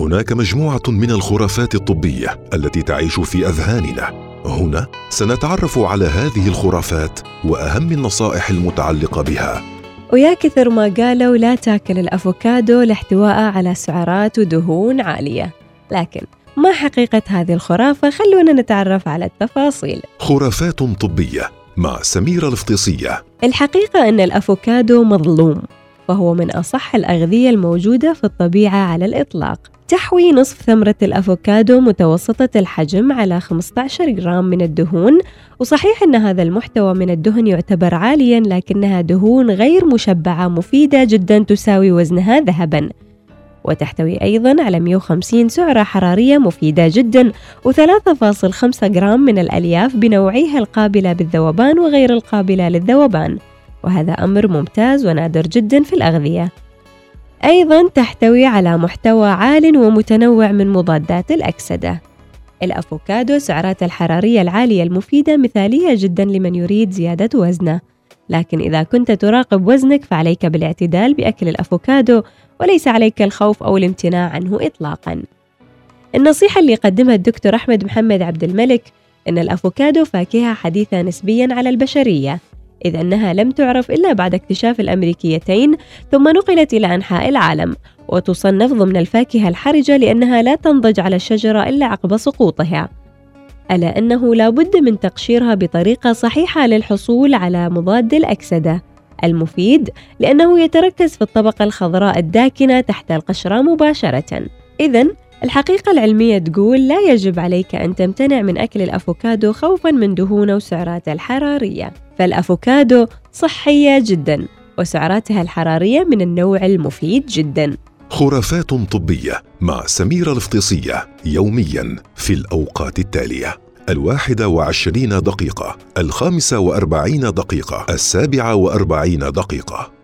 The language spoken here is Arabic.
هناك مجموعة من الخرافات الطبية التي تعيش في أذهاننا. هنا سنتعرف على هذه الخرافات وأهم النصائح المتعلقة بها. ويا كثر ما قالوا لا تاكل الأفوكادو لاحتوائه على سعرات ودهون عالية. لكن ما حقيقة هذه الخرافة؟ خلونا نتعرف على التفاصيل. خرافات طبية مع سميرة الفطيسيه الحقيقة أن الأفوكادو مظلوم. فهو من أصح الأغذية الموجودة في الطبيعة على الإطلاق. تحوي نصف ثمرة الأفوكادو متوسطة الحجم على 15 جرام من الدهون وصحيح أن هذا المحتوى من الدهن يعتبر عاليا لكنها دهون غير مشبعة مفيدة جدا تساوي وزنها ذهبا. وتحتوي أيضا على 150 سعرة حرارية مفيدة جدا و3.5 جرام من الألياف بنوعيها القابلة بالذوبان وغير القابلة للذوبان. وهذا أمر ممتاز ونادر جدا في الأغذية. أيضا تحتوي على محتوى عال ومتنوع من مضادات الأكسدة. الأفوكادو سعراته الحرارية العالية المفيدة مثالية جدا لمن يريد زيادة وزنه. لكن إذا كنت تراقب وزنك فعليك بالاعتدال بأكل الأفوكادو وليس عليك الخوف أو الامتناع عنه إطلاقا. النصيحة اللي قدمها الدكتور أحمد محمد عبد الملك أن الأفوكادو فاكهة حديثة نسبيا على البشرية. إذ أنها لم تعرف إلا بعد اكتشاف الأمريكيتين ثم نقلت إلى أنحاء العالم وتصنف ضمن الفاكهة الحرجة لأنها لا تنضج على الشجرة إلا عقب سقوطها. ألا أنه لا بد من تقشيرها بطريقة صحيحة للحصول على مضاد الأكسدة. المفيد لأنه يتركز في الطبقة الخضراء الداكنة تحت القشرة مباشرة. إذا الحقيقة العلمية تقول لا يجب عليك أن تمتنع من أكل الأفوكادو خوفا من دهونه وسعراته الحرارية. فالأفوكادو صحية جدا وسعراتها الحرارية من النوع المفيد جدا. خرافات طبية مع سميرة الفطيسية يوميا في الأوقات التالية. الواحدة وعشرين دقيقة الخامسة وأربعين دقيقة السابعة وأربعين دقيقة.